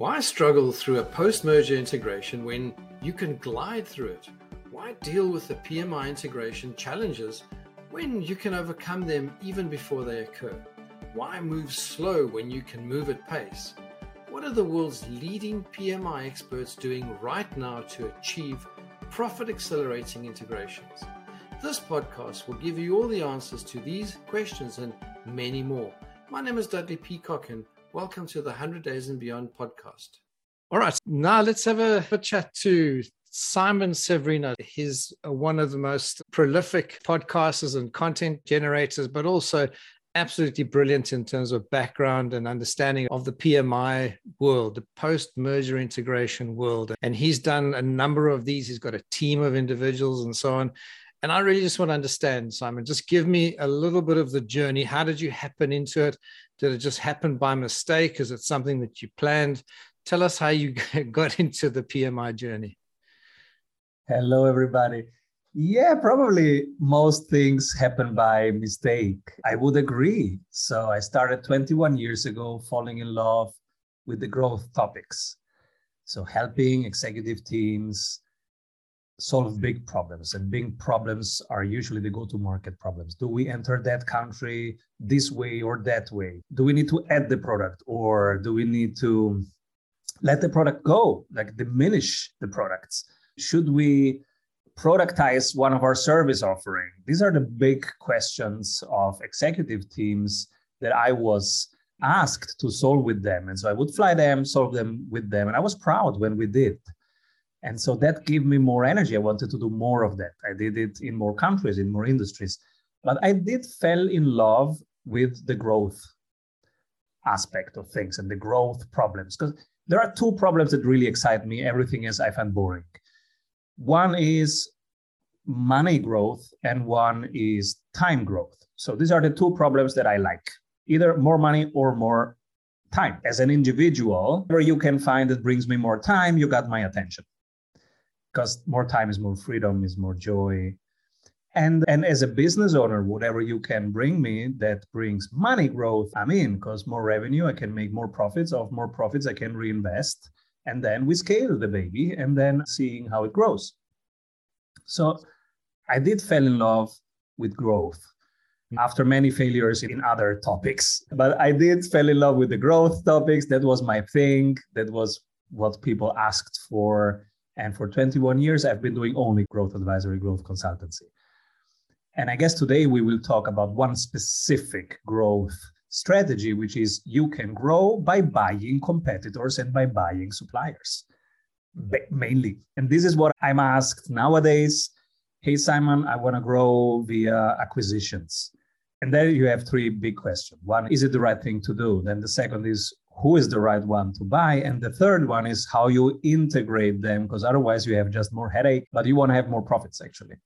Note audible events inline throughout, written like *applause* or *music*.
Why struggle through a post merger integration when you can glide through it? Why deal with the PMI integration challenges when you can overcome them even before they occur? Why move slow when you can move at pace? What are the world's leading PMI experts doing right now to achieve profit accelerating integrations? This podcast will give you all the answers to these questions and many more. My name is Dudley Peacock, and welcome to the 100 Days and Beyond podcast. All right, now let's have a, a chat to Simon Severino. He's uh, one of the most prolific podcasters and content generators, but also absolutely brilliant in terms of background and understanding of the PMI world, the post merger integration world. And he's done a number of these. He's got a team of individuals and so on. And I really just want to understand, Simon, just give me a little bit of the journey. How did you happen into it? Did it just happen by mistake? Is it something that you planned? Tell us how you *laughs* got into the PMI journey. Hello, everybody. Yeah, probably most things happen by mistake. I would agree. So I started 21 years ago falling in love with the growth topics. So helping executive teams solve mm-hmm. big problems and big problems are usually the go-to market problems. Do we enter that country this way or that way? Do we need to add the product or do we need to let the product go like diminish the products? Should we productize one of our service offering? These are the big questions of executive teams that i was asked to solve with them. And so i would fly them solve them with them. And i was proud when we did and so that gave me more energy. I wanted to do more of that. I did it in more countries, in more industries. But I did fell in love with the growth aspect of things and the growth problems. Because there are two problems that really excite me. Everything else I find boring. One is money growth, and one is time growth. So these are the two problems that I like either more money or more time. As an individual, where you can find that brings me more time, you got my attention because more time is more freedom is more joy. And and as a business owner whatever you can bring me that brings money growth i'm in because more revenue i can make more profits. Of more profits i can reinvest. And then we scale the baby and then seeing how it grows. So i did fall in love with growth after many failures in other topics. But i did fall in love with the growth topics. That was my thing. That was what people asked for and for 21 years, I've been doing only growth advisory, growth consultancy. And I guess today we will talk about one specific growth strategy, which is you can grow by buying competitors and by buying suppliers, mainly. And this is what I'm asked nowadays. Hey, Simon, I want to grow via acquisitions. And there you have three big questions. One, is it the right thing to do? Then the second is, who is the right one to buy and the third one is how you integrate them because otherwise you have just more headache but you want to have more profits actually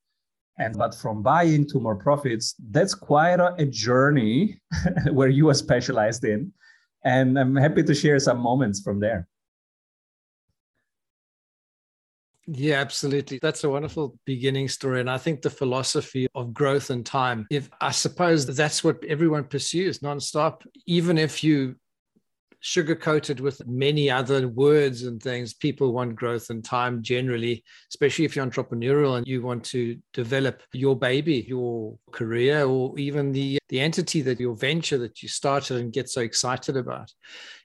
and but from buying to more profits that's quite a, a journey *laughs* where you are specialized in and i'm happy to share some moments from there Yeah, absolutely. That's a wonderful beginning story. And I think the philosophy of growth and time, if I suppose that's what everyone pursues nonstop, even if you sugar coated with many other words and things. People want growth and time generally, especially if you're entrepreneurial and you want to develop your baby, your career, or even the, the entity that your venture that you started and get so excited about.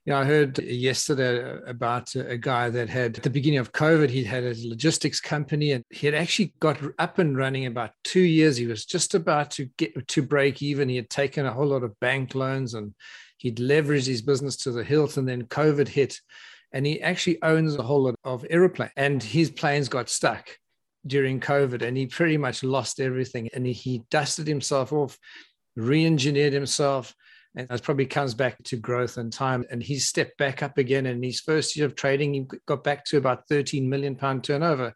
You know, I heard yesterday about a guy that had at the beginning of COVID, he had a logistics company and he had actually got up and running about two years. He was just about to get to break even. He had taken a whole lot of bank loans and He'd leveraged his business to the hilt, and then COVID hit, and he actually owns a whole lot of aeroplanes. and his planes got stuck during COVID, and he pretty much lost everything. And he, dusted himself off, re-engineered himself, and that probably comes back to growth and time. And he stepped back up again. And his first year of trading, he got back to about 13 million pound turnover,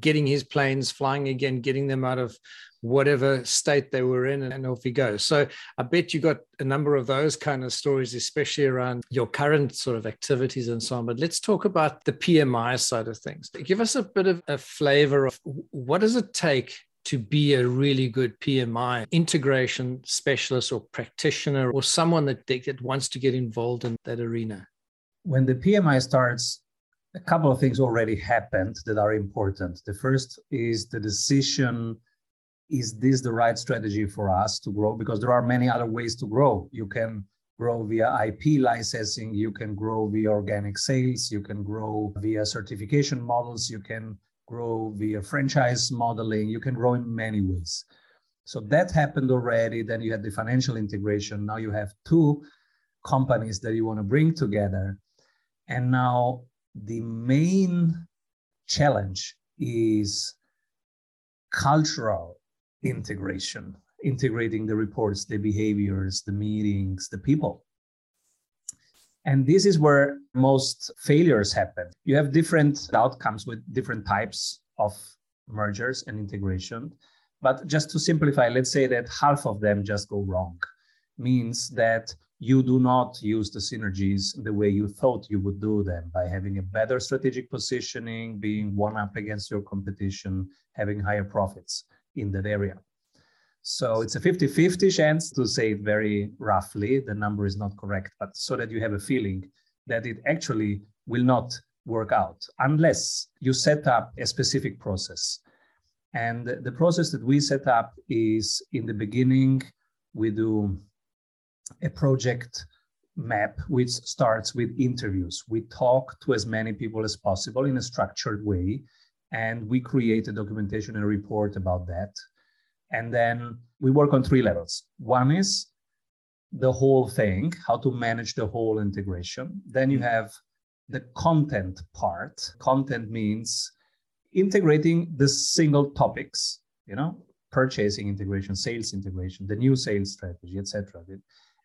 getting his planes flying again, getting them out of whatever state they were in, and off he goes. So I bet you got a number of those kind of stories, especially around your current sort of activities and so on. But let's talk about the PMI side of things. Give us a bit of a flavor of what does it take to be a really good PMI integration specialist or practitioner or someone that, that wants to get involved in that arena? when the PMI starts, a couple of things already happened that are important. The first is the decision is this the right strategy for us to grow? Because there are many other ways to grow. You can grow via IP licensing, you can grow via organic sales, you can grow via certification models, you can grow via franchise modeling, you can grow in many ways. So that happened already. Then you had the financial integration. Now you have two companies that you want to bring together. And now the main challenge is cultural integration, integrating the reports, the behaviors, the meetings, the people. And this is where most failures happen. You have different outcomes with different types of mergers and integration. But just to simplify, let's say that half of them just go wrong, means that you do not use the synergies the way you thought you would do them by having a better strategic positioning, being one up against your competition, having higher profits in that area. So it's a 50 50 chance to say it very roughly. The number is not correct, but so that you have a feeling that it actually will not work out unless you set up a specific process. And the process that we set up is in the beginning, we do a project map which starts with interviews. We talk to as many people as possible in a structured way, and we create a documentation and a report about that. And then we work on three levels. One is the whole thing, how to manage the whole integration. Then you have the content part. Content means integrating the single topics, you know, purchasing integration, sales integration, the new sales strategy, etc.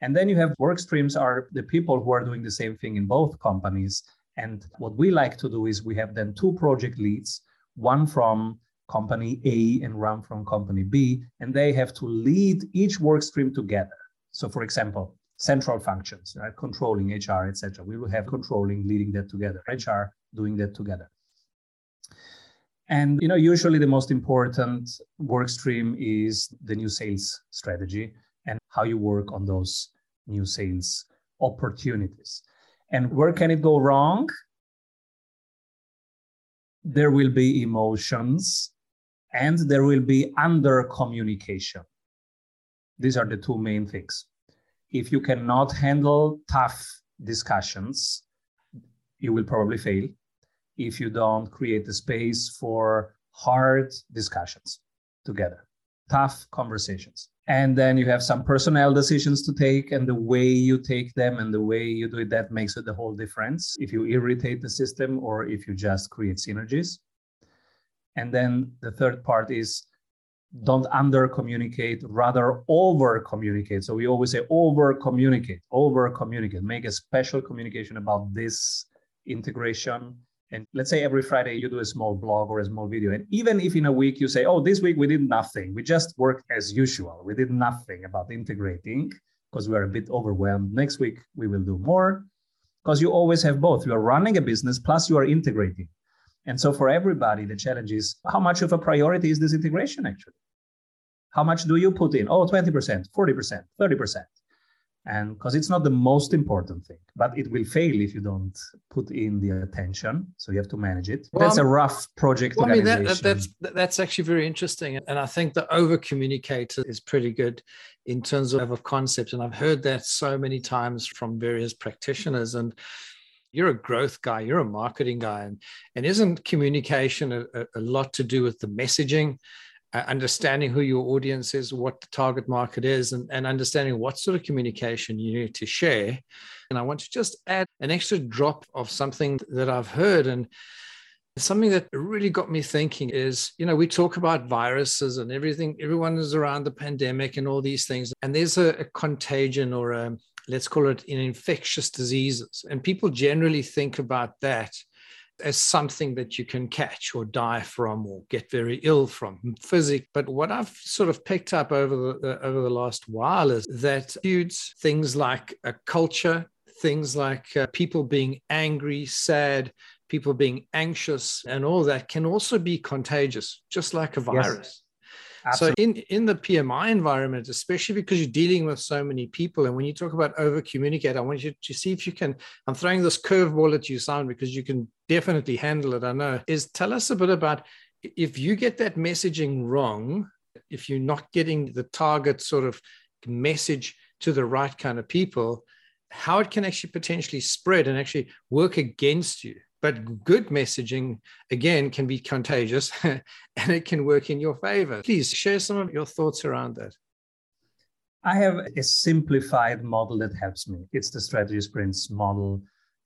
And then you have work streams are the people who are doing the same thing in both companies. And what we like to do is we have then two project leads, one from company A and one from company B, and they have to lead each work stream together. So for example, central functions, right? Controlling HR, etc. We will have controlling leading that together, HR doing that together. And you know, usually the most important work stream is the new sales strategy how you work on those new sales opportunities. And where can it go wrong? There will be emotions and there will be under communication. These are the two main things. If you cannot handle tough discussions, you will probably fail if you don't create the space for hard discussions together, tough conversations and then you have some personnel decisions to take and the way you take them and the way you do it that makes it the whole difference. If you irritate the system or if you just create synergies. And then the third part is don't under communicate rather over communicate. So we always say over communicate over communicate. Make a special communication about this integration and let's say every Friday you do a small blog or a small video. And even if in a week you say, oh, this week we did nothing, we just worked as usual. We did nothing about integrating because we are a bit overwhelmed. Next week we will do more because you always have both. You are running a business plus you are integrating. And so for everybody, the challenge is how much of a priority is this integration actually? How much do you put in? Oh, 20%, 40%, 30% and because it's not the most important thing but it will fail if you don't put in the attention so you have to manage it. Well, that's a rough project well, I mean, that, that's that's actually very interesting and i think the over communicator is pretty good in terms of a concept and i've heard that so many times from various practitioners and you're a growth guy you're a marketing guy and, and isn't communication a, a lot to do with the messaging Uh, understanding who your audience is, what the target market is, and, and understanding what sort of communication you need to share. And I want to just add an extra drop of something that I've heard. And something that really got me thinking is you know, we talk about viruses and everything, everyone is around the pandemic and all these things. And there's a, a contagion or a, let's call it an infectious diseases. And people generally think about that as something that you can catch or die from or get very ill from physic but what i've sort of picked up over the uh, over the last while is that huge things like a culture things like uh, people being angry sad people being anxious and all that can also be contagious just like a virus yes. Absolutely. So in in the PMI environment, especially because you're dealing with so many people, and when you talk about over communicate, I want you to see if you can. I'm throwing this curveball at you, Simon, because you can definitely handle it. I know. Is tell us a bit about if you get that messaging wrong, if you're not getting the target sort of message to the right kind of people, how it can actually potentially spread and actually work against you. But good messaging, again, can be contagious *laughs* and it can work in your favor. Please share some of your thoughts around that. I have a simplified model that helps me. It's the strategy sprints model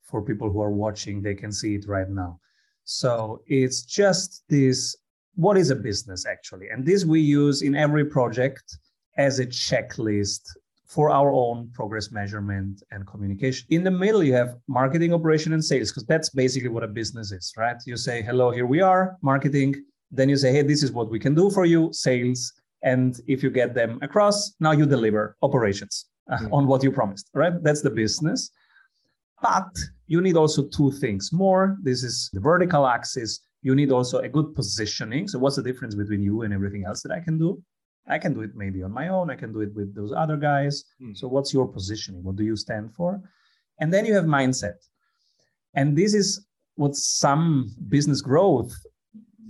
for people who are watching. They can see it right now. So it's just this what is a business actually? And this we use in every project as a checklist for our own progress measurement and communication. In the middle, you have marketing, operation, and sales, because that's basically what a business is, right? You say, hello, here we are, marketing. Then you say, hey, this is what we can do for you, sales. And if you get them across, now you deliver operations uh, mm-hmm. on what you promised, right? That's the business. But you need also two things more. This is the vertical axis. You need also a good positioning. So, what's the difference between you and everything else that I can do? I can do it maybe on my own. I can do it with those other guys. Mm. So, what's your positioning? What do you stand for? And then you have mindset. And this is what some business growth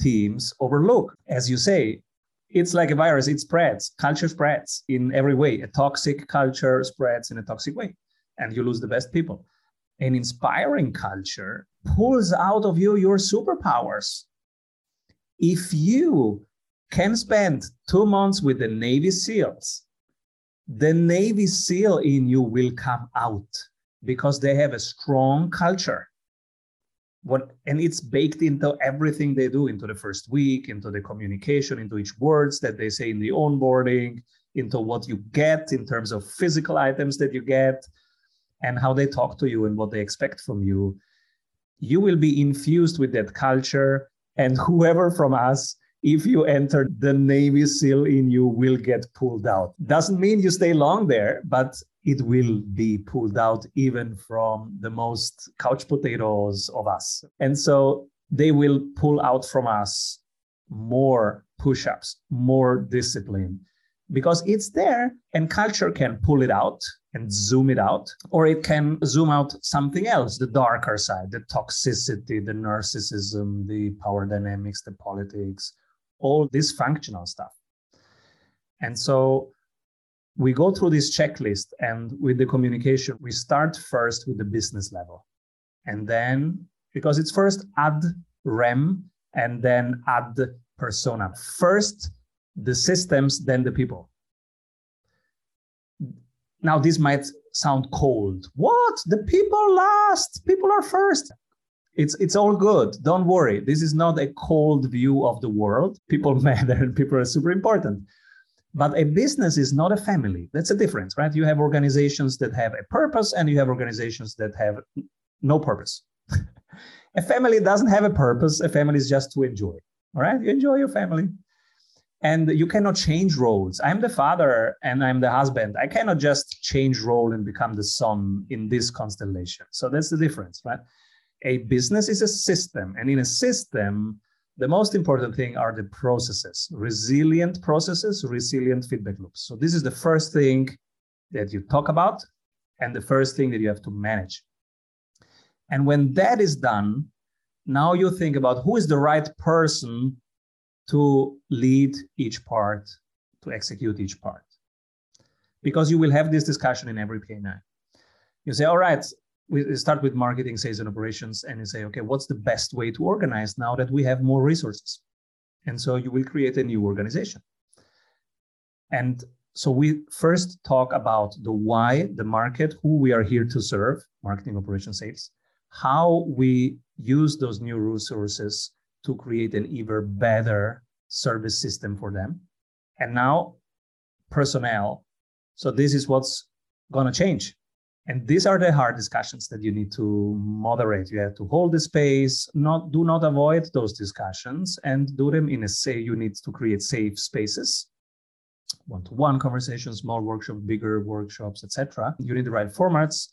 teams overlook. As you say, it's like a virus, it spreads, culture spreads in every way. A toxic culture spreads in a toxic way, and you lose the best people. An inspiring culture pulls out of you your superpowers. If you can spend two months with the Navy SEALs, the Navy SEAL in you will come out because they have a strong culture. What, and it's baked into everything they do into the first week, into the communication, into each words that they say in the onboarding, into what you get in terms of physical items that you get, and how they talk to you and what they expect from you. You will be infused with that culture, and whoever from us if you enter the Navy SEAL in you will get pulled out. Doesn't mean you stay long there, but it will be pulled out even from the most couch potatoes of us. And so they will pull out from us more push ups, more discipline, because it's there and culture can pull it out and mm-hmm. zoom it out, or it can zoom out something else, the darker side, the toxicity, the narcissism, the power dynamics, the politics, all dysfunctional stuff. And so we go through this checklist and with the communication, we start first with the business level. And then, because it's first ad rem and then ad persona. First the systems, then the people. Now, this might sound cold. What? The people last, people are first. It's it's all good. Don't worry. This is not a cold view of the world. People *laughs* matter and people are super important. But a business is not a family. That's a difference right? You have organizations that have a purpose and you have organizations that have no purpose. *laughs* A family doesn't have a purpose. A family is just to enjoy. All right? You enjoy your family and you cannot change roles. I'm the father and i'm the husband. I cannot just change role and become the son in this constellation. So that's the difference right? A business is a system and in a system the most important thing are the processes. Resilient processes resilient feedback loops. So this is the first thing that you talk about and the first thing that you have to manage. And when that is done now you think about who is the right person to lead each part to execute each part because you will have this discussion in every PMI. You say, all right, we start with marketing, sales, and operations, and you say, okay, what's the best way to organize now that we have more resources? And so you will create a new organization. And so we first talk about the why, the market, who we are here to serve, marketing, operations, sales, how we use those new resources to create an even better service system for them. And now personnel. So this is what's going to change. And these are the hard discussions that you need to moderate. You have to hold the space not do not avoid those discussions and do them in a say you need to create safe spaces. One-to-one conversations small workshops bigger workshops etc you need the right formats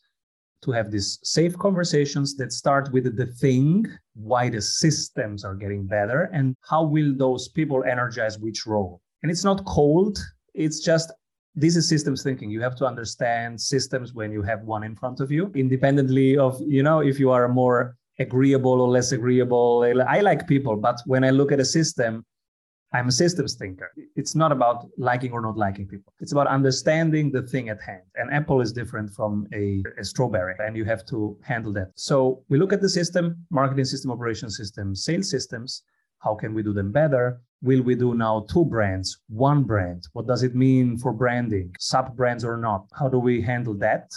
to have these safe conversations that start with the thing why the systems are getting better and how will those people energize which role And it's not cold, it's just this is systems thinking. You have to understand systems when you have one in front of you, independently of, you know, if you are more agreeable or less agreeable. I like people, but when I look at a system, I'm a systems thinker. It's not about liking or not liking people. It's about understanding the thing at hand. An apple is different from a, a, strawberry, and you have to handle that. So we look at the system, marketing system, operation system, sales systems. How can we do them better? Will we do now two brands, one brand? What does it mean for branding, sub brands or not? How do we handle that?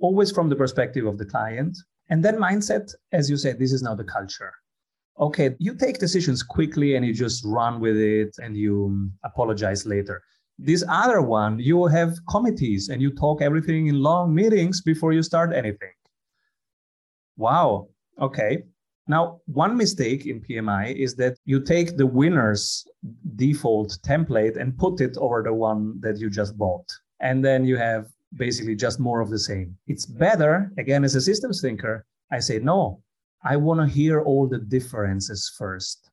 Always from the perspective of the client. And then mindset, as you said, this is now the culture okay, you take decisions quickly and you just run with it and you um, apologize later. This other one, you have committees and you talk everything in long meetings before you start anything. Wow. Okay. Now, one mistake in PMI is that you take the winner's default template and put it over the one that you just bought. And then you have basically just more of the same. It's better, again, as a systems thinker, I say, no, I want to hear all the differences first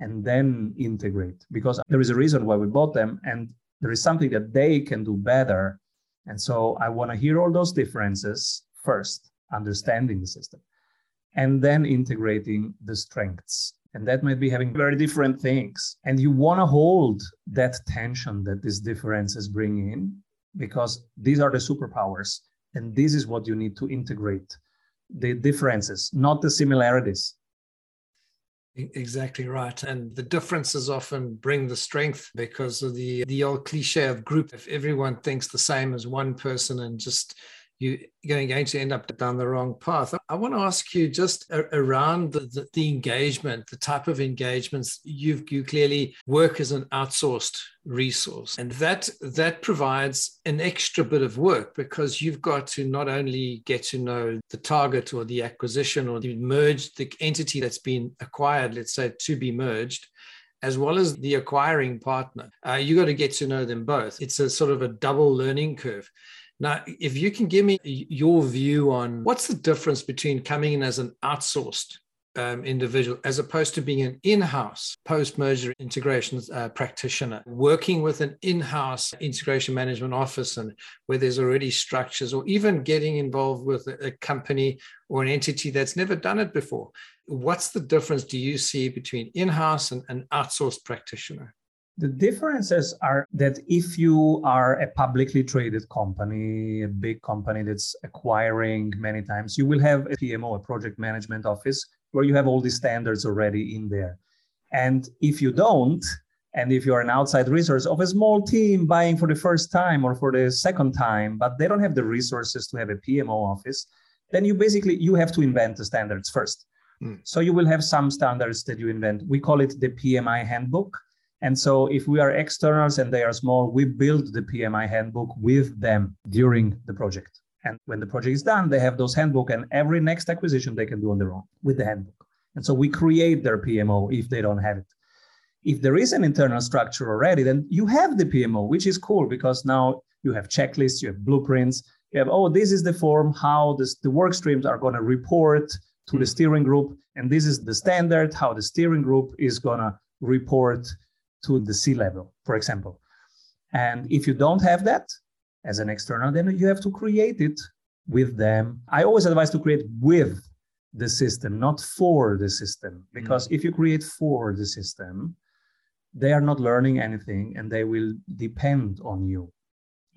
and then integrate because there is a reason why we bought them and there is something that they can do better. And so I want to hear all those differences first, understanding the system, and then integrating the strengths. And that might be having very different things. And you want to hold that tension that these differences bring in because these are the superpowers. And this is what you need to integrate the differences, not the similarities. Exactly right. And the differences often bring the strength because of the the old cliche of group. If everyone thinks the same as one person and just you're going to end up down the wrong path. I want to ask you just around the, the, the, engagement, the type of engagements you've you clearly work as an outsourced resource, and that that provides an extra bit of work because you've got to not only get to know the target or the acquisition or the merged the entity that's been acquired, let's say to be merged, as well as the acquiring partner. Uh, you got to get to know them both. It's a sort of a double learning curve. Now, if you can give me your view on what's the difference between coming in as an outsourced um, individual as opposed to being an in-house post-merger integrations uh, practitioner working with an in-house integration management office and where there's already structures or even getting involved with a, a company or an entity that's never done it before. What's the difference do you see between in-house and an outsourced practitioner the differences are that if you are a publicly traded company, a big company that's acquiring many times, you will have a PMO, a project management office, where you have all these standards already in there. And if you don't, and if you're an outside resource of a small team buying for the first time or for the second time, but they don't have the resources to have a PMO office, then you basically you have to invent the standards first. Mm. So you will have some standards that you invent. We call it the PMI handbook and so if we are externals and they are small, we build the PMI handbook with them during the project. And when the project is done, they have those handbook and every next acquisition they can do on their own with the handbook. And so we create their PMO if they don't have it. If there is an internal structure already, then you have the PMO, which is cool because now you have checklists, you have blueprints, you have, oh, this is the form, how this, the work streams are going to report to the steering group. And this is the standard, how the steering group is going to report to the C level, for example. And if you don't have that as an external, then you have to create it with them. I always advise to create with the system, not for the system, because mm. if you create for the system, they are not learning anything and they will depend on you.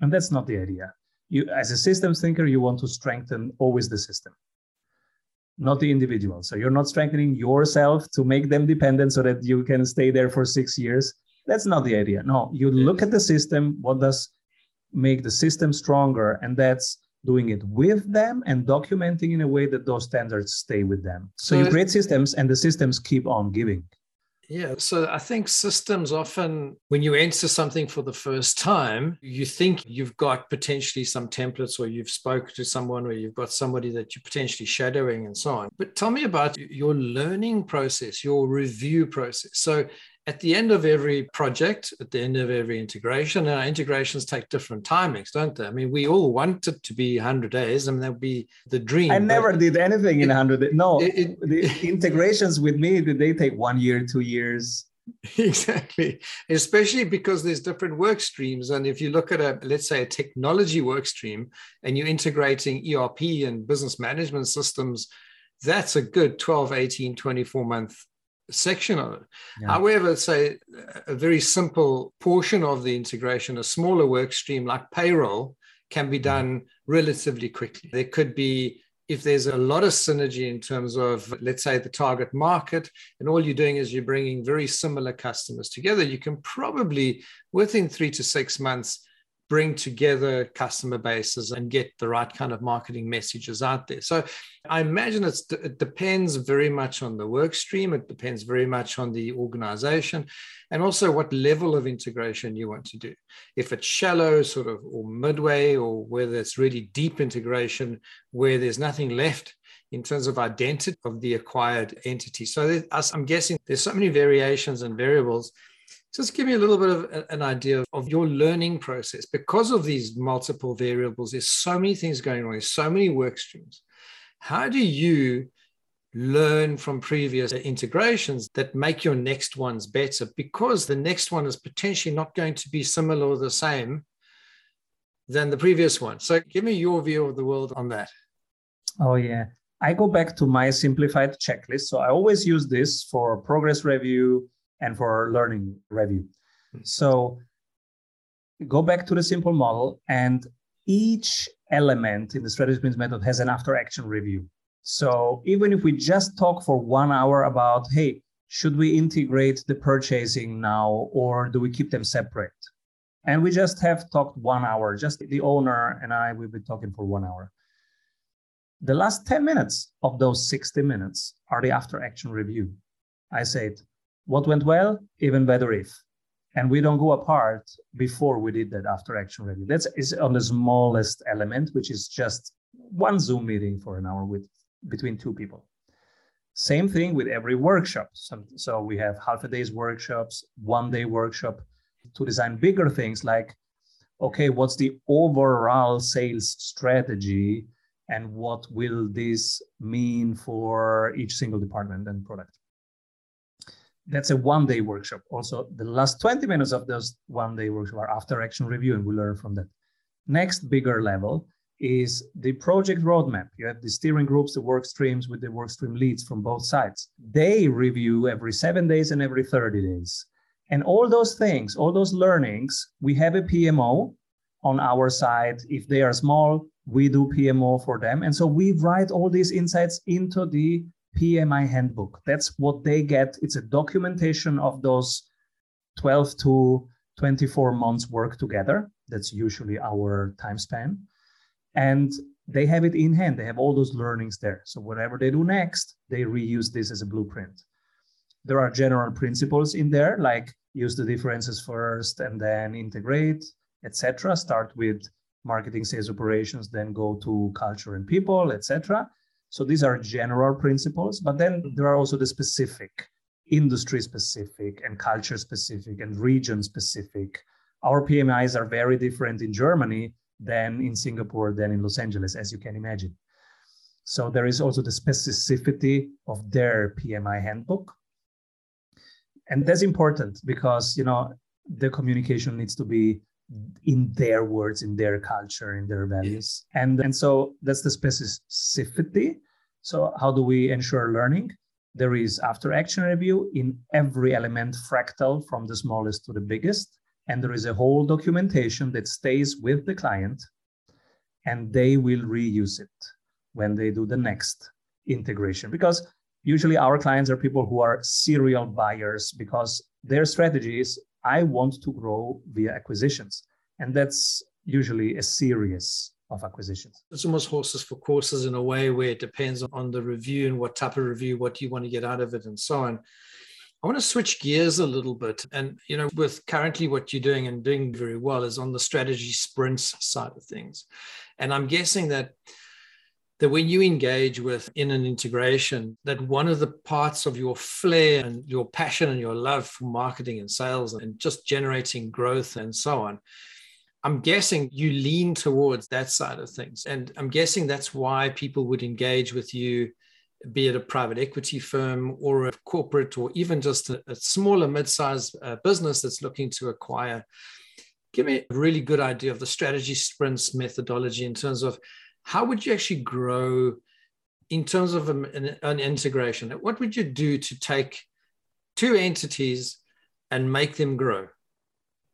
And that's not the idea. You, as a systems thinker, you want to strengthen always the system not the individual. So you're not strengthening yourself to make them dependent so that you can stay there for six years. That's not the idea. No, you look at the system, what does make the system stronger, and that's doing it with them and documenting in a way that those standards stay with them. So, so you create systems and the systems keep on giving. Yeah. So I think systems often, when you enter something for the first time, you think you've got potentially some templates or you've spoken to someone or you've got somebody that you're potentially shadowing and so on. But tell me about your learning process, your review process. So at the end of every project, at the end of every integration, and our integrations take different timings, don't they? I mean, we all want it to be 100 days. I mean, that would be the dream. I never did anything in 100 days. No, it, it, the integrations with me, they take one year, two years. *laughs* Exactly, especially because there's different work streams. And if you look at a, let's say, a technology work stream and you're integrating ERP and business management systems, that's a good 12, 18, 24 month section of it. Yeah. However, say a very simple portion of the integration, a smaller work stream like payroll, can be done relatively quickly. There could be if there's a lot of synergy in terms of, let's say, the target market, and all you're doing is you're bringing very similar customers together, you can probably, within three to six months, bring together customer bases and get the right kind of marketing messages out there. So I imagine it depends very much on the work stream. It depends very much on the organization and also what level of integration you want to do. If it's shallow, sort of, or midway, or whether it's really deep integration where there's nothing left in terms of identity of the acquired entity. So I'm guessing there's so many variations and variables just give me a little bit of an idea of your learning process. Because of these multiple variables there's so many things going on there's so many work streams. How do you learn from previous integrations that make your next ones better? Because the next one is potentially not going to be similar or the same than the previous one. So give me your view of the world on that. Oh yeah. I go back to my simplified checklist. So i always use this for progress review and for learning review. Hmm. So go back to the simple model and each element in the strategy sprints method has an after action review. So even if we just talk for one hour about, hey, should we integrate the purchasing now or do we keep them separate? And we just have talked one hour, just the owner and I, we've been talking for one hour. The last 10 minutes of those 60 minutes are the after action review. I said, what went well? Even better if. And we don't go apart before we did that after action review. That's is on the smallest element, which is just one Zoom meeting for an hour with between two people. Same thing with every workshop. So, so we have half a day's workshops, one day workshop to design bigger things like, okay, what's the overall sales strategy and what will this mean for each single department and product? That's a one day workshop. Also, the last 20 minutes of those one day workshop are after action review, and we learn from that. Next bigger level is the project roadmap. You have the steering groups, the work streams with the work stream leads from both sides. They review every seven days and every 30 days. And all those things, all those learnings, we have a PMO on our side. If they are small, we do PMO for them. And so we write all these insights into the PMI handbook. That's what they get. It's a documentation of those 12 to 24 months work together. That's usually our time span. And they have it in hand. They have all those learnings there. So whatever they do next, they reuse this as a blueprint. There are general principles in there, like use the differences first and then integrate, etc. Start with marketing, sales, operations, then go to culture and people, etc. So these are general principles, but then mm-hmm. there are also the specific, industry specific, and culture specific, and region specific. Our PMIs are very different in Germany than in Singapore, than in Los Angeles, as you can imagine. So there is also the specificity of their PMI handbook. And that's important because, you know, the communication needs to be in their words, in their culture, in their values. And, and so that's the specificity. So how do we ensure learning? There is after action review in every element fractal from the smallest to the biggest. And there is a whole documentation that stays with the client and they will reuse it when they do the next integration. Because usually our clients are people who are serial buyers because their strategy is I want to grow via acquisitions. And that's usually a series of acquisitions. It's almost horses for courses in a way where it depends on the review and what type of review, what you want to get out of it, and so on. I want to switch gears a little bit. And, you know, with currently what you're doing and doing very well is on the strategy sprints side of things. And I'm guessing that that when you engage with in an integration, that one of the parts of your flair and your passion and your love for marketing and sales and just generating growth and so on, I'm guessing you lean towards that side of things. And I'm guessing that's why people would engage with you be it a private equity firm or a corporate or even just a, a smaller mid-sized uh, business that's looking to acquire give me a really good idea of the strategy sprints methodology in terms of how would you actually grow in terms of an, an integration what would you do to take two entities and make them grow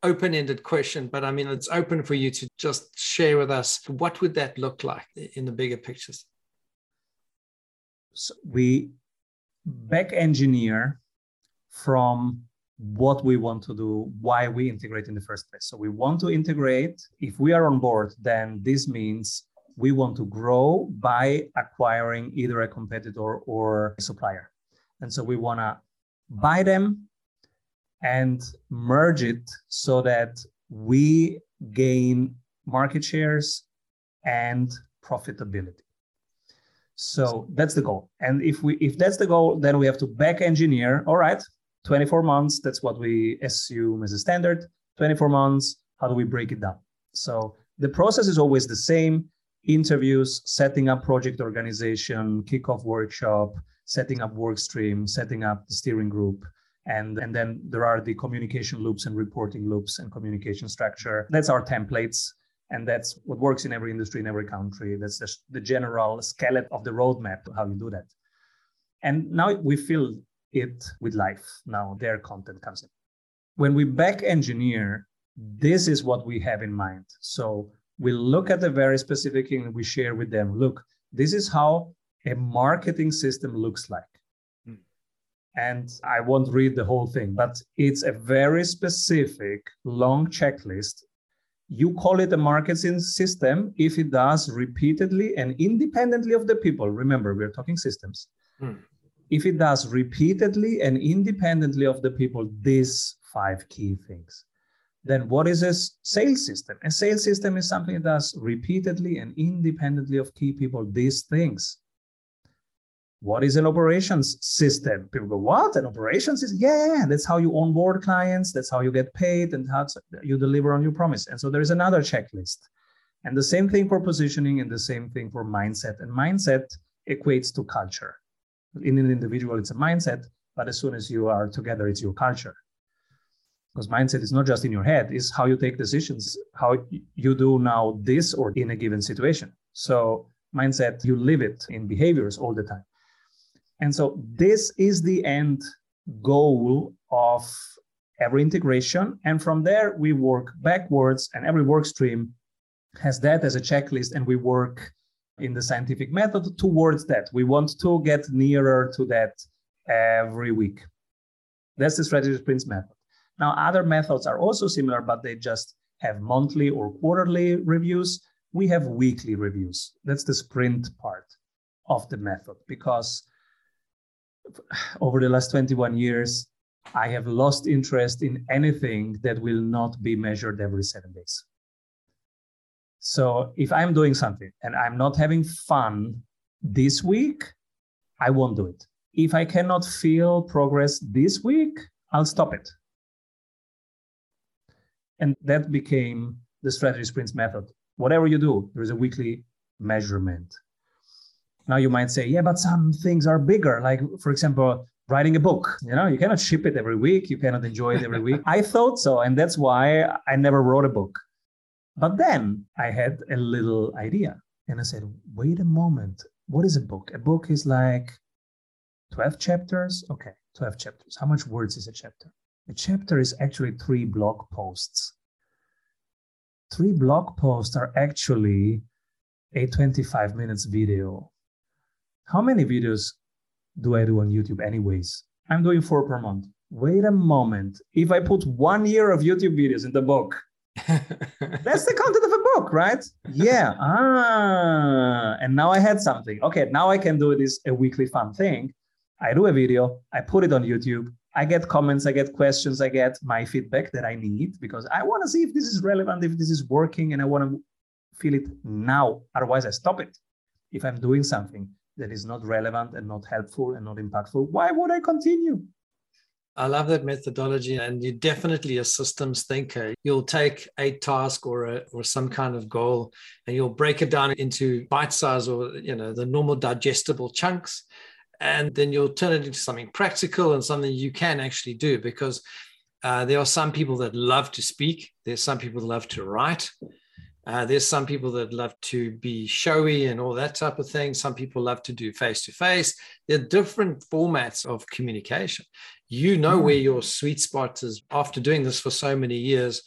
open-ended question but i mean it's open for you to just share with us what would that look like in the bigger pictures so we back engineer from what we want to do, why we integrate in the first place. So we want to integrate. If we are on board, then this means we want to grow by acquiring either a competitor or a supplier. And so we want to buy them and merge it so that we gain market shares and profitability. So that's the goal. And if we if that's the goal, then we have to back engineer. All right, 24 months, that's what we assume as a standard. 24 months, how do we break it down? So the process is always the same. Interviews, setting up project organization, kickoff workshop, setting up work stream, setting up the steering group, and, and then there are the communication loops and reporting loops and communication structure. That's our templates. And that's what works in every industry, in every country. That's just the general skeleton of the roadmap how you do that. And now we fill it with life. Now their content comes in. When we back engineer, this is what we have in mind. So we look at the very specific thing we share with them. Look, this is how a marketing system looks like. Hmm. And I won't read the whole thing, but it's a very specific long checklist you call it a marketing system if it does repeatedly and independently of the people. Remember, we're talking systems. Hmm. If it does repeatedly and independently of the people, these five key things. Then what is a sales system? A sales system is something that does repeatedly and independently of key people these things. What is an operations system? People go, what? An operations system? Yeah, that's how you onboard clients. That's how you get paid and how you deliver on your promise. And so there is another checklist. And the same thing for positioning and the same thing for mindset. And mindset equates to culture. In an individual, it's a mindset, but as soon as you are together, it's your culture. Because mindset is not just in your head, it's how you take decisions, how you do now this or in a given situation. So mindset, you live it in behaviors all the time. And so this is the end goal of every integration. And from there, we work backwards, and every work stream has that as a checklist, and we work in the scientific method towards that. We want to get nearer to that every week. That's the strategy sprints method. Now, other methods are also similar, but they just have monthly or quarterly reviews. We have weekly reviews. That's the sprint part of the method because over the last 21 years, I have lost interest in anything that will not be measured every seven days. So if I'm doing something and I'm not having fun this week, I won't do it. If I cannot feel progress this week, I'll stop it. And that became the strategy sprints method. Whatever you do, there is a weekly measurement. Now you might say, yeah, but some things are bigger. Like, for example, writing a book. You know, you cannot ship it every week. You cannot enjoy it every week. *laughs* I thought so. And that's why I never wrote a book. But then I had a little idea and I said, wait a moment. What is a book? A book is like 12 chapters. Okay, 12 chapters. How much words is a chapter? A chapter is actually three blog posts. Three blog posts are actually a 25 minutes video how many videos do I do on YouTube anyways? I'm doing four per month. Wait a moment. If I put one year of YouTube videos in the book, *laughs* that's the content of a book, right? Yeah. *laughs* Ah, and now I had something. Okay, now I can do this a weekly fun thing. I do a video, I put it on YouTube. I get comments, I get questions, I get my feedback that I need because I want to see if this is relevant, if this is working, and I want to feel it now. Otherwise, I stop it. If I'm doing something that is not relevant and not helpful and not impactful, why would I continue? I love that methodology, and you're definitely a systems thinker. You'll take a task or a, or some kind of goal, and you'll break it down into bite size or you know the normal digestible chunks, and then you'll turn it into something practical and something you can actually do because uh, there are some people that love to speak. There's some people that love to write. Uh, there's some people that love to be showy and all that type of thing. Some people love to do face to face there are different formats of communication. You know mm. where your sweet spot is after doing this for so many years.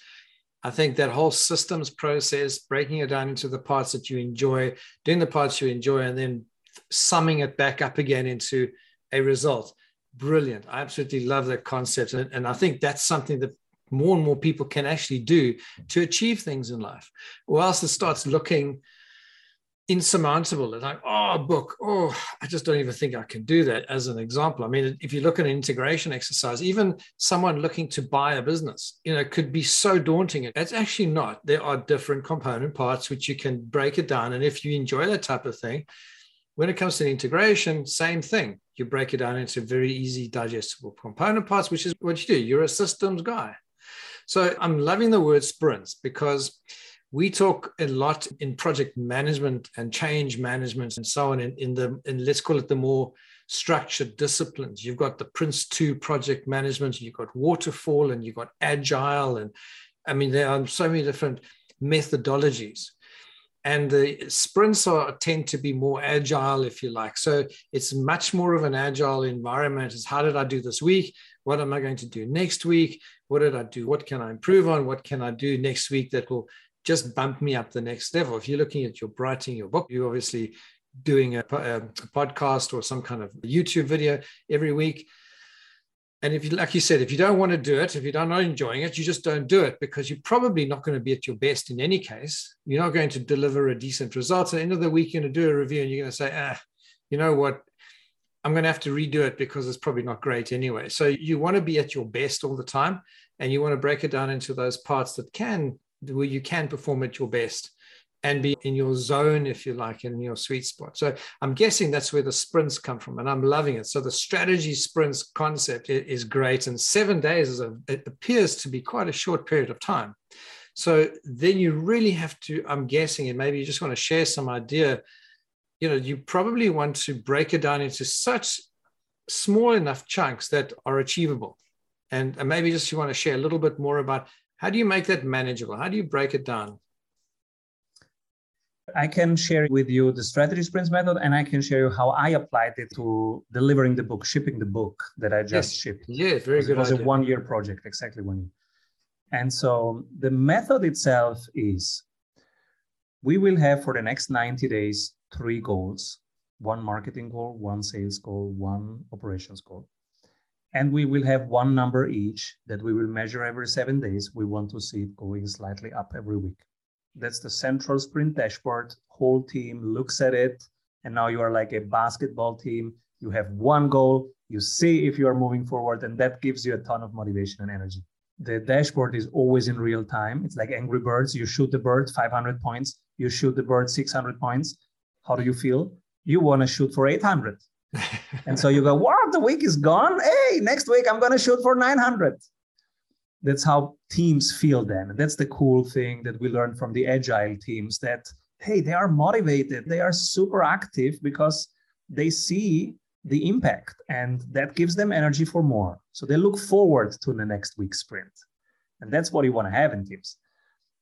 I think that whole systems process, breaking it down into the parts that you enjoy, doing the parts you enjoy, and then summing it back up again into a result. Brilliant. I absolutely love that concept. And, and I think that's something that more and more people can actually do to achieve things in life. Or else it starts looking insurmountable. it's like, oh, book, oh, I just don't even think I can do that as an example. I mean, if you look at an integration exercise, even someone looking to buy a business, you know, could be so daunting. It's actually not. There are different component parts which you can break it down. And if you enjoy that type of thing, when it comes to integration, same thing. You break it down into very easy, digestible component parts, which is what you do. You're a systems guy. So I'm loving the word sprints because we talk a lot in project management and change management and so on in, in the in let's call it the more structured disciplines. You've got the Prince 2 project management, you've got waterfall, and you've got agile. And I mean, there are so many different methodologies and the sprints are tend to be more agile if you like. So it's much more of an agile environment. Is how did i do this week? What am i going to do next week? What did i do? What can i improve on? What can i do next week that will just bump me up the next level? If you're looking at your writing your book you're obviously doing a, a podcast or some kind of youtube video every week and if you, like you said, if you don't want to do it, if you're not enjoying it, you just don't do it because you're probably not going to be at your best in any case. You're not going to deliver a decent result. At the end of the week, you're going to do a review and you're going to say, ah, you know what? I'm going to have to redo it because it's probably not great anyway. So you want to be at your best all the time and you want to break it down into those parts that can, where you can perform at your best and be in your zone, if you like, in your sweet spot. So I'm guessing that's where the sprints come from, and I'm loving it. So the strategy sprints concept is great, and seven days is a, it appears to be quite a short period of time. So then you really have to, I'm guessing, and maybe you just want to share some idea. You know, you probably want to break it down into such small enough chunks that are achievable. And, and maybe just you want to share a little bit more about how do you make that manageable? How do you break it down? I can share with you the strategy sprints method and I can share you how I applied it to delivering the book, shipping the book that I just yes. shipped. Yeah, very good. It was idea. a one year project, exactly one year. And so the method itself is we will have for the next 90 days three goals one marketing goal, one sales goal, one operations goal. And we will have one number each that we will measure every seven days. We want to see it going slightly up every week. That's the central sprint dashboard. Whole team looks at it. And now you are like a basketball team. You have one goal. You see if you are moving forward, and that gives you a ton of motivation and energy. The dashboard is always in real time. It's like Angry Birds. You shoot the bird 500 points, you shoot the bird 600 points. How do you feel? You want to shoot for 800. *laughs* and so you go, what? The week is gone. Hey, next week I'm going to shoot for 900 that's how teams feel then. And that's the cool thing that we learned from the agile teams that hey they are motivated. They are super active because they see the impact and that gives them energy for more. So they look forward to the next week's sprint. And that's what you want to have in teams.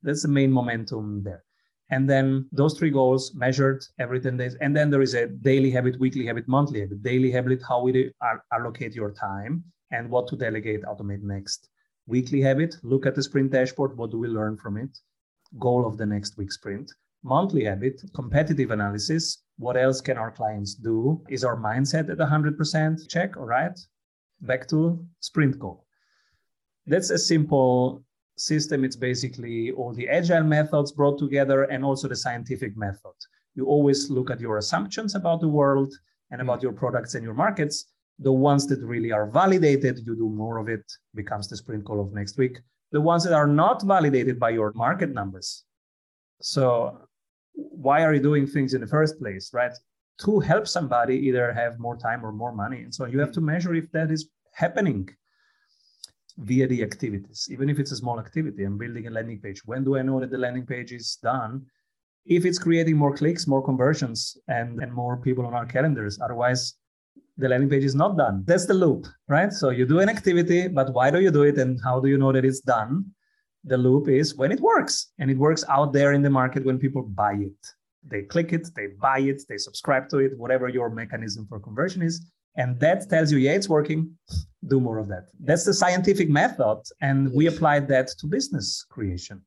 That's the main momentum there. And then those three goals measured every 10 days and then there is a daily habit weekly habit monthly habit daily habit how we allocate your time and what to delegate automate next Weekly habit, look at the sprint dashboard. What do we learn from it? Goal of the next week sprint. Monthly habit, competitive analysis. What else can our clients do? Is our mindset at 100% check? All right. Back to sprint goal. That's a simple system. It's basically all the agile methods brought together and also the scientific method. You always look at your assumptions about the world and about your products and your markets the ones that really are validated, you do more of it, becomes the sprint call of next week. The ones that are not validated by your market numbers. So why are you doing things in the first place, right? To help somebody either have more time or more money. And so you have to mm-hmm. measure if that is happening via the activities, even if it's a small activity. I'm building a landing page. When do I know that the landing page is done? If it's creating more clicks, more conversions, and, and more people on our calendars. Otherwise, the landing page is not done. That's the loop, right? So you do an activity, but why do you do it and how do you know that it's done? The loop is when it works and it works out there in the market when people buy it. They click it, they buy it, they subscribe to it, whatever your mechanism for conversion is. And that tells you, yeah, it's working. Do more of that. That's the scientific method. And we applied that to business creation.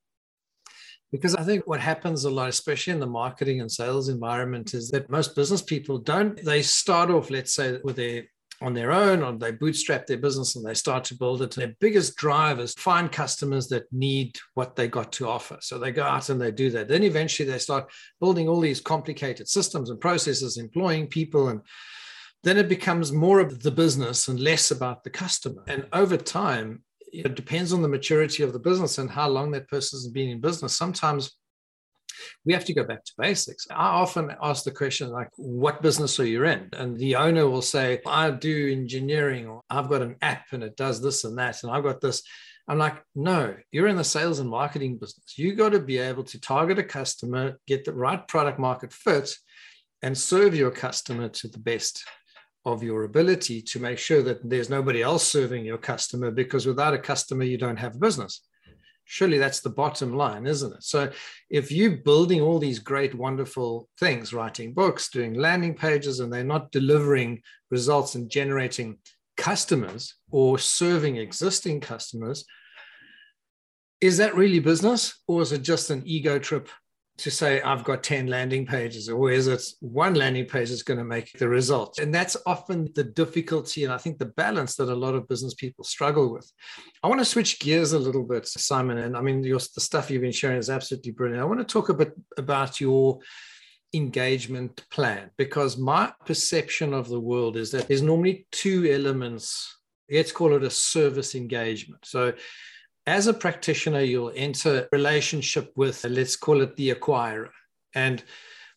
Because I think what happens a lot, especially in the marketing and sales environment, is that most business people don't, they start off, let's say, with their on their own or they bootstrap their business and they start to build it. Their biggest drive is find customers that need what they got to offer. So they go out and they do that. Then eventually they start building all these complicated systems and processes, employing people and then it becomes more of the business and less about the customer. And over time, it depends on the maturity of the business and how long that person has been in business. Sometimes we have to go back to basics. I often ask the question, like, what business are you in? And the owner will say, I do engineering, or I've got an app and it does this and that, and I've got this. I'm like, no, you're in the sales and marketing business. You got to be able to target a customer, get the right product market fit, and serve your customer to the best of your ability to make sure that there's nobody else serving your customer because without a customer you don't have a business. Surely that's the bottom line isn't it? So if you're building all these great wonderful things writing books doing landing pages and they're not delivering results and generating customers or serving existing customers is that really business or is it just an ego trip to say I've got 10 landing pages, or is it one landing page is going to make the result? And that's often the difficulty and I think the balance that a lot of business people struggle with. I want to switch gears a little bit, Simon. And I mean, your, the stuff you've been sharing is absolutely brilliant. I want to talk a bit about your engagement plan because my perception of the world is that there's normally two elements. Let's call it a service engagement. So as a practitioner, you'll enter relationship with, let's call it the acquirer. And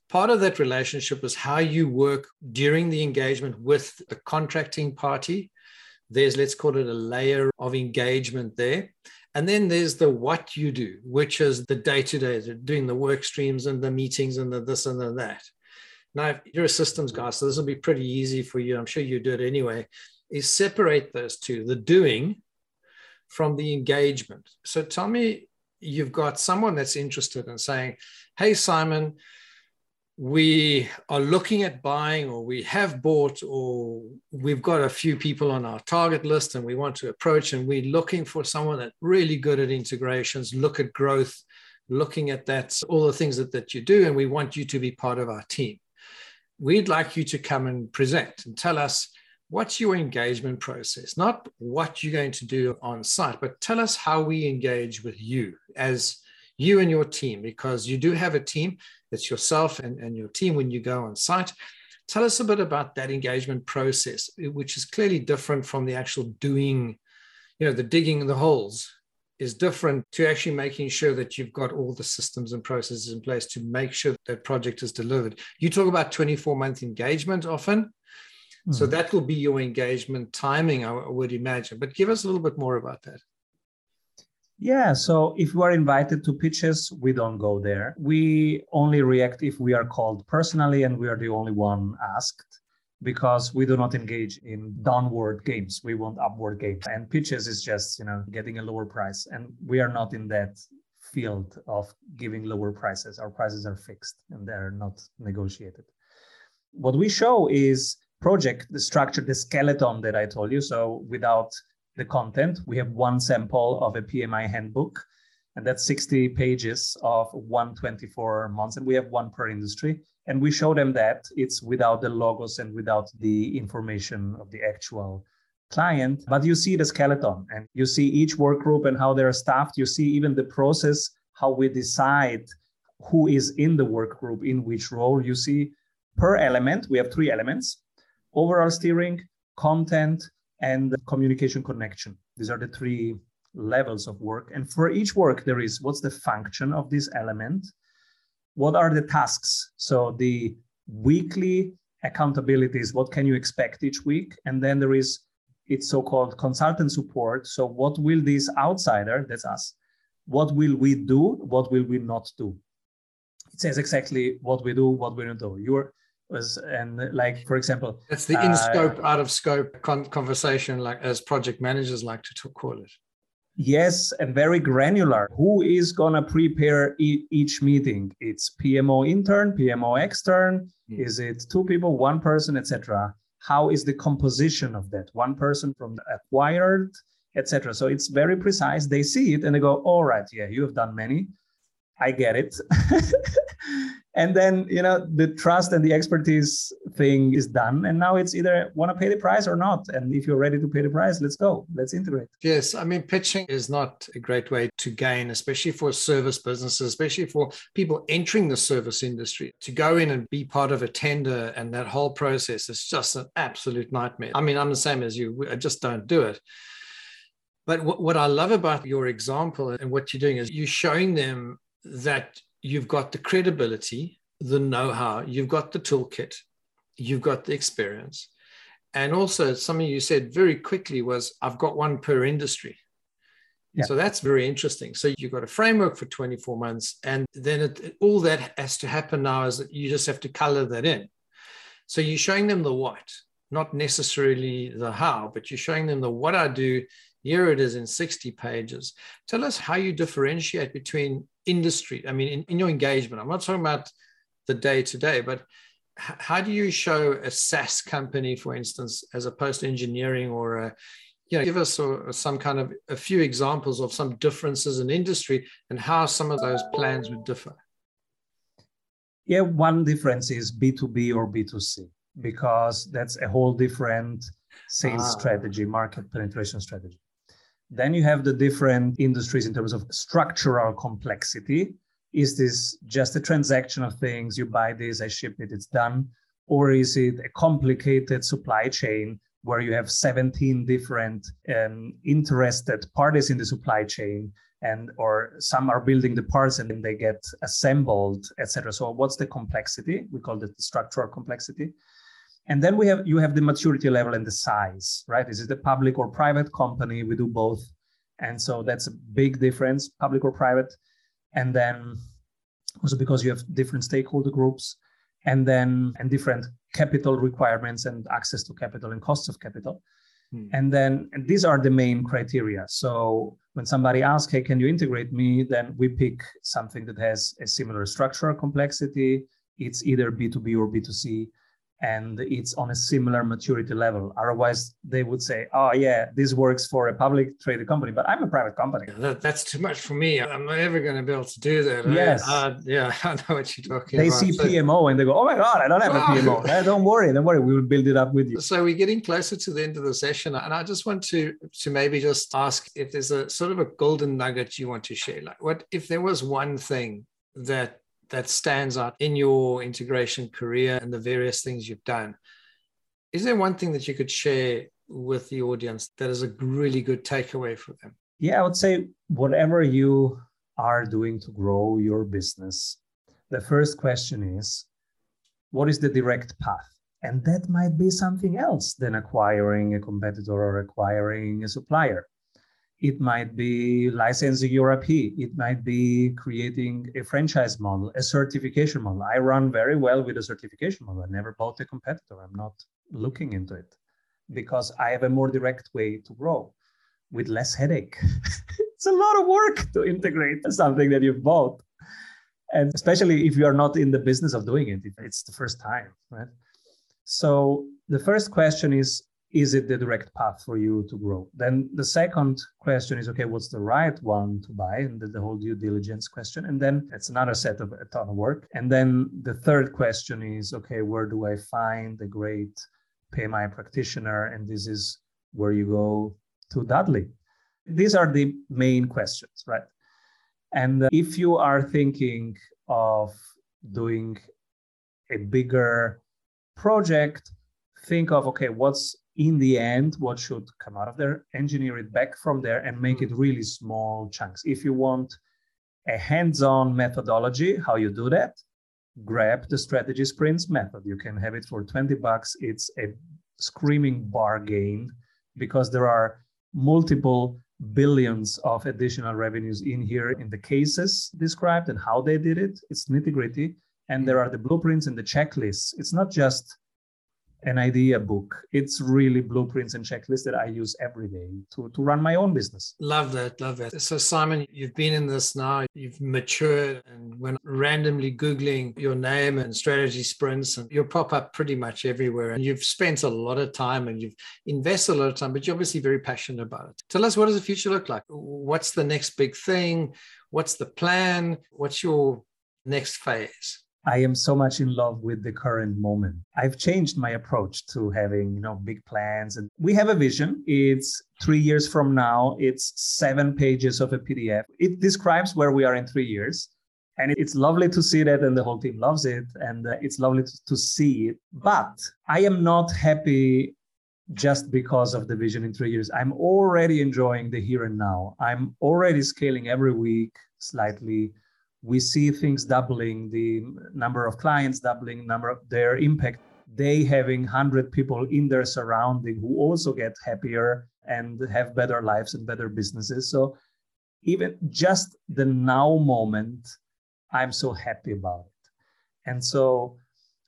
part of that relationship is how you work during the engagement with the contracting party. There's, let's call it a layer of engagement there. And then there's the what you do, which is the day to day, doing the work streams and the meetings and the this and the that. Now, if you're a systems guy, so this will be pretty easy for you. I'm sure you do it anyway. Is separate those two the doing from the engagement. So tell me, you've got someone that's interested in saying, Hey, Simon, we are looking at buying, or we have bought, or we've got a few people on our target list and we want to approach, and we're looking for someone that's really good at integrations, look at growth, looking at that, all the things that, that you do, and we want you to be part of our team. We'd like you to come and present and tell us what's your engagement process? Not what you're going to do on site, but tell us how we engage with you as you and your team, because you do have a team. It's yourself and, and your team when you go on site. Tell us a bit about that engagement process, which is clearly different from the actual doing, you know, the digging the holes is different to actually making sure that you've got all the systems and processes in place to make sure that project is delivered. You talk about 24 month engagement often. So hmm. that will be your engagement timing, I would imagine. But give us a little bit more about that. Yeah, so if we are invited to pitches, we don't go there. We only react if we are called personally and we are the only one asked because we do not engage in downward games. We want upward games. And pitches is just, you know, getting a lower price. And we are not in that field of giving lower prices. Our prices are fixed and they're not negotiated. What we show is project, the structure, the skeleton that I told you. So without the content, we have one sample of a PMI handbook, and that's 60 pages of 124 months, and we have one per industry. And we show them that it's without the logos and without the information of the actual client, but you see the skeleton and you see each work group and how they're staffed. You see even the process, how we decide who is in the work group in which role. You see per element, we have three elements overall steering, content, and communication connection. These are the three levels of work. And for each work, there is what's the function of this element? What are the tasks? So the weekly accountabilities, what can you expect each week? And then there is it's so-called consultant support. So what will this outsider, that's us, what will we do? What will we not do? It says exactly what we do, what we don't do. You're was and like for example it's the in uh, scope out of scope con- conversation like as project managers like to call it. Yes and very granular. Who is going to prepare e- each meeting? It's pmo intern pmo extern. Mm. is it two people one person etc how is the composition of that? One person from the acquired etc so it's very precise. They see it and they go all right yeah you have done many. I get it *laughs* and then you know the trust and the expertise thing is done. And now it's either want to pay the price or not. And if you're ready to pay the price let's go. Let's integrate. Yes i mean pitching is not a great way to gain especially for service businesses especially for people entering the service industry to go in and be part of a tender and that whole process is just an absolute nightmare. I mean i'm the same as you. I just don't do it. But what, I love about your example and what you're doing is you're showing them that you've got the credibility, the know how, you've got the toolkit, you've got the experience. And also, something you said very quickly was, I've got one per industry. Yeah. So that's very interesting. So you've got a framework for 24 months, and then it, all that has to happen now is that you just have to color that in. So you're showing them the what, not necessarily the how, but you're showing them the what I do. Here it is in 60 pages. Tell us how you differentiate between industry? I mean, in, in your engagement, I'm not talking about the day to day, but h- how do you show a SaaS company, for instance, as opposed to engineering or a, you know, give us a, some kind of a few examples of some differences in industry and how some of those plans would differ. Yeah, one difference is B2B or B2C because that's a whole different sales ah. strategy, market penetration strategy. Then you have the different industries in terms of structural complexity. Is this just a transaction of things? You buy this, I ship it, it's done. Or is it a complicated supply chain where you have 17 different um, interested parties in the supply chain? and or some are building the parts and then they get assembled etc so what's the complexity we call it the structural complexity and then we have you have the maturity level and the size, right? Is it a public or private company? We do both. And so that's a big difference, public or private. And then also because you have different stakeholder groups and then and different capital requirements and access to capital and costs of capital. Hmm. And then and these are the main criteria. So when somebody asks, hey, can you integrate me? Then we pick something that has a similar structural complexity. It's either B2B or B2C and it's on a similar maturity level. Otherwise, they would say, "Oh, yeah, this works for a public traded company, but I'm a private company." That, that's too much for me. I'm never going to be able to do that. Yes, uh, yeah, *laughs* I know what you're talking they about. They see PMO and they go, "Oh my God, I don't have a PMO." *laughs* Eh, don't worry, don't worry, we will build it up with you. So we're getting closer to the end of the session, and I just want to to maybe just ask if there's a sort of a golden nugget you want to share. Like, what if there was one thing that that stands out in your integration career and the various things you've done. Is there one thing that you could share with the audience that is a really good takeaway for them? Yeah, I would say whatever you are doing to grow your business, the first question is what is the direct path? And that might be something else than acquiring a competitor or acquiring a supplier. It might be licensing your IP. It might be creating a franchise model, a certification model. I run very well with a certification model. I never bought a competitor. I'm not looking into it because I have a more direct way to grow with less headache. *laughs* it's a lot of work to integrate something that you've bought. And especially if you are not in the business of doing it, it's the first time, right? So the first question is is it the direct path for you to grow? Then the second question is, okay, what's the right one to buy? And the, the whole due diligence question. And then it's another set of a ton of work. And then the third question is, okay, where do I find a great PMI practitioner? And this is where you go to Dudley. These are the main questions, right? And uh, if you are thinking of doing a bigger project, think of okay, what's in the end, what should come out of there, engineer it back from there and make it mm. really small chunks. If you want a hands-on methodology, how you do that, grab the strategy sprints method. You can have it for 20 bucks. It's a screaming bargain because there are multiple billions of additional revenues in here in the cases described and how they did it. It's nitty gritty. And there are the blueprints and the checklists. It's not just an idea book. It's really blueprints and checklists that I use every day to, to run my own business. Love that. Love that. So, Simon, you've been in this now, you've matured. And when randomly Googling your name and strategy sprints, and you'll pop up pretty much everywhere. And you've spent a lot of time and you've invested a lot of time, but you're obviously very passionate about it. Tell us, what does the future look like? What's the next big thing? What's the plan? What's your next phase? I am so much in love with the current moment. I've changed my approach to having, you know, big plans and we have a vision. It's 3 years from now. It's 7 pages of a PDF. It describes where we are in 3 years. And it's lovely to see that and the whole team loves it and uh, it's lovely to, see it. But I am not happy just because of the vision in 3 years. I'm already enjoying the here and now. I'm already scaling every week slightly we see things doubling, the number of clients doubling, number of their impact. They having 100 people in their surrounding who also get happier and have better lives and better businesses. So even just the now moment, I'm so happy about it. And so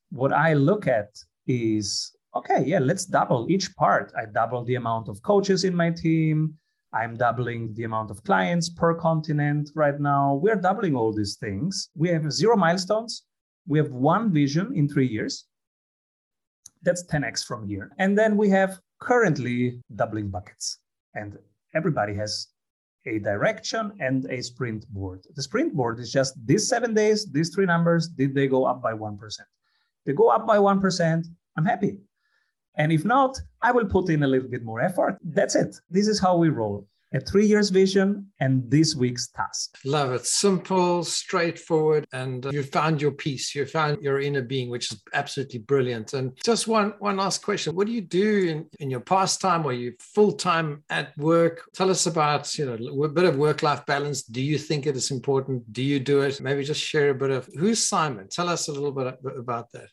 what I look at is okay, yeah, let's double each part. I double the amount of coaches in my team. I'm doubling the amount of clients per continent right now. We're doubling all these things. We have zero milestones. We have one vision in three years. That's 10x from here. And then we have currently doubling buckets. And everybody has a direction and a sprint board. The sprint board is just these seven days, these three numbers, did they go up by 1%? They go up by 1%, I'm happy. And if not, I will put in a little bit more effort. That's it. This is how we roll. A three years vision and this week's task. Love it. Simple, straightforward, and uh, you found your peace. You found your inner being, which is absolutely brilliant. And just one one last question: What do you do in, in your pastime? Are you full time at work? Tell us about you know a bit of work life balance. Do you think it is important? Do you do it? Maybe just share a bit of who's Simon. Tell us a little bit about that.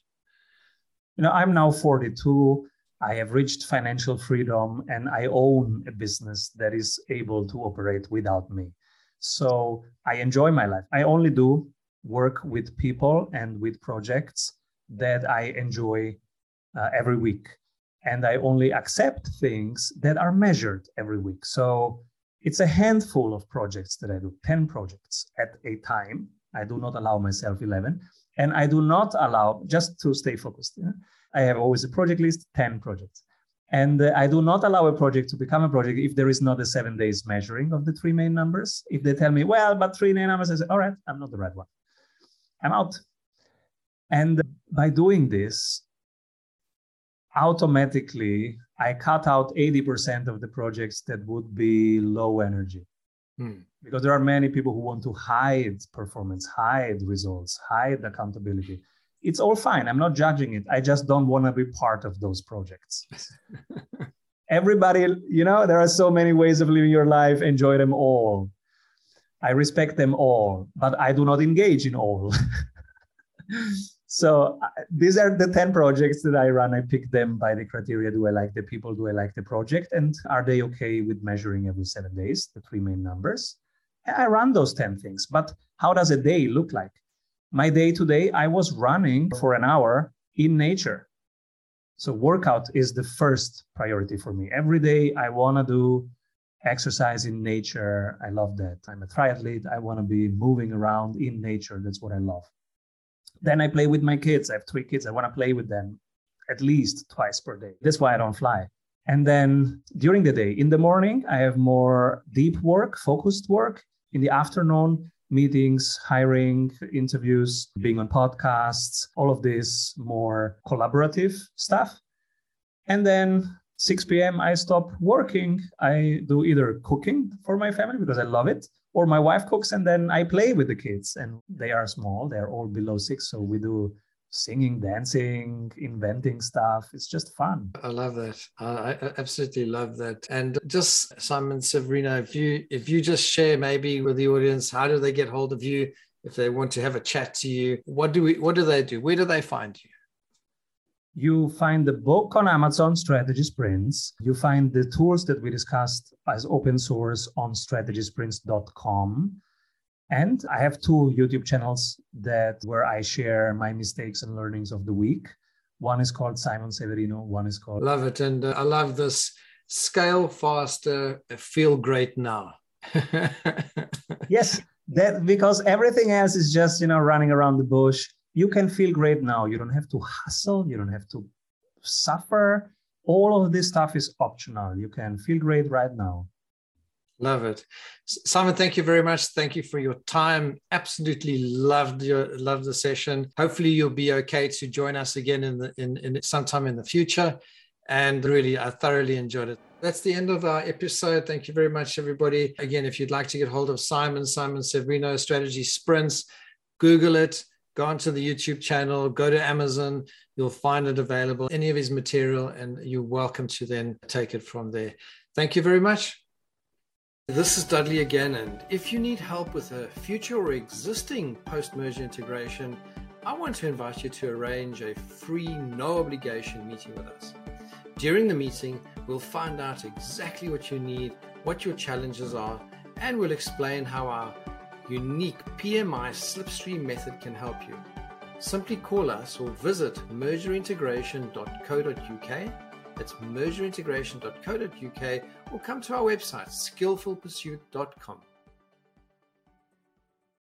You know, I'm now 42. I have reached financial freedom and I own a business that is able to operate without me. So I enjoy my life. I only do work with people and with projects that I enjoy uh, every week. And I only accept things that are measured every week. So it's a handful of projects that I do, 10 projects at a time. I do not allow myself 11. And I do not allow, just to stay focused, I have always a project list, 10 projects. And uh, I do not allow a project to become a project if there is not a seven days measuring of the three main numbers. If they tell me, well, but three main numbers, I say, all right, I'm not the right one. I'm out. And by doing this, automatically, I cut out 80% of the projects that would be low energy. Hmm. Because there are many people who want to hide performance, hide results, hide accountability it's all fine. I'm not judging it. I just don't want to be part of those projects. *laughs* Everybody, you know, there are so many ways of living your life. Enjoy them all. I respect them all, but I do not engage in all. *laughs* so uh, these are the 10 projects that I run. I pick them by the criteria do I like the people? Do I like the project? And are they okay with measuring every seven days, the three main numbers? I run those 10 things, but how does a day look like? My day to day, I was running for an hour in nature. So workout is the first priority for me. Every day I want to do exercise in nature. I love that. I'm a triathlete. I want to be moving around in nature. That's what I love. Then I play with my kids. I have three kids. I want to play with them at least twice per day. That's why I don't fly. And then during the day, in the morning, I have more deep work, focused work. In the afternoon, meetings, hiring, interviews, being on podcasts, all of this more collaborative stuff. And then 6 p.m., I stop working. I do either cooking for my family because I love it, or my wife cooks and then I play with the kids. And they are small, they're all below six. So we do singing, dancing, inventing stuff. It's just fun. I love that. I absolutely love that. And just Simon Severino, if you if you just share maybe with the audience, how do they get hold of you if they want to have a chat to you? What do we what do they do? Where do they find you? You find the book on Amazon, Strategy Sprints. You find the tools that we discussed as open source on strategysprints.com. And I have two YouTube channels that where I share my mistakes and learnings of the week. One is called Simon Severino. One is called Love it, and uh, I love this scale faster, feel great now. *laughs* yes, that because everything else is just you know running around the bush. You can feel great now. You don't have to hustle. You don't have to suffer. All of this stuff is optional. You can feel great right now. Love it, Simon. Thank you very much. Thank you for your time. Absolutely loved your loved the session. Hopefully, you'll be okay to join us again in the in, in sometime in the future. And really, I thoroughly enjoyed it. That's the end of our episode. Thank you very much, everybody. Again, if you'd like to get hold of Simon, Simon Severino Strategy Sprints, Google it. Go onto the YouTube channel. Go to Amazon. You'll find it available. Any of his material, and you're welcome to then take it from there. Thank you very much. This is Dudley again, and if you need help with a future or existing post merger integration, I want to invite you to arrange a free, no obligation meeting with us. During the meeting, we'll find out exactly what you need, what your challenges are, and we'll explain how our unique PMI slipstream method can help you. Simply call us or visit mergerintegration.co.uk that's mergerintegration.co.uk or come to our website, skilfulpursuit.com.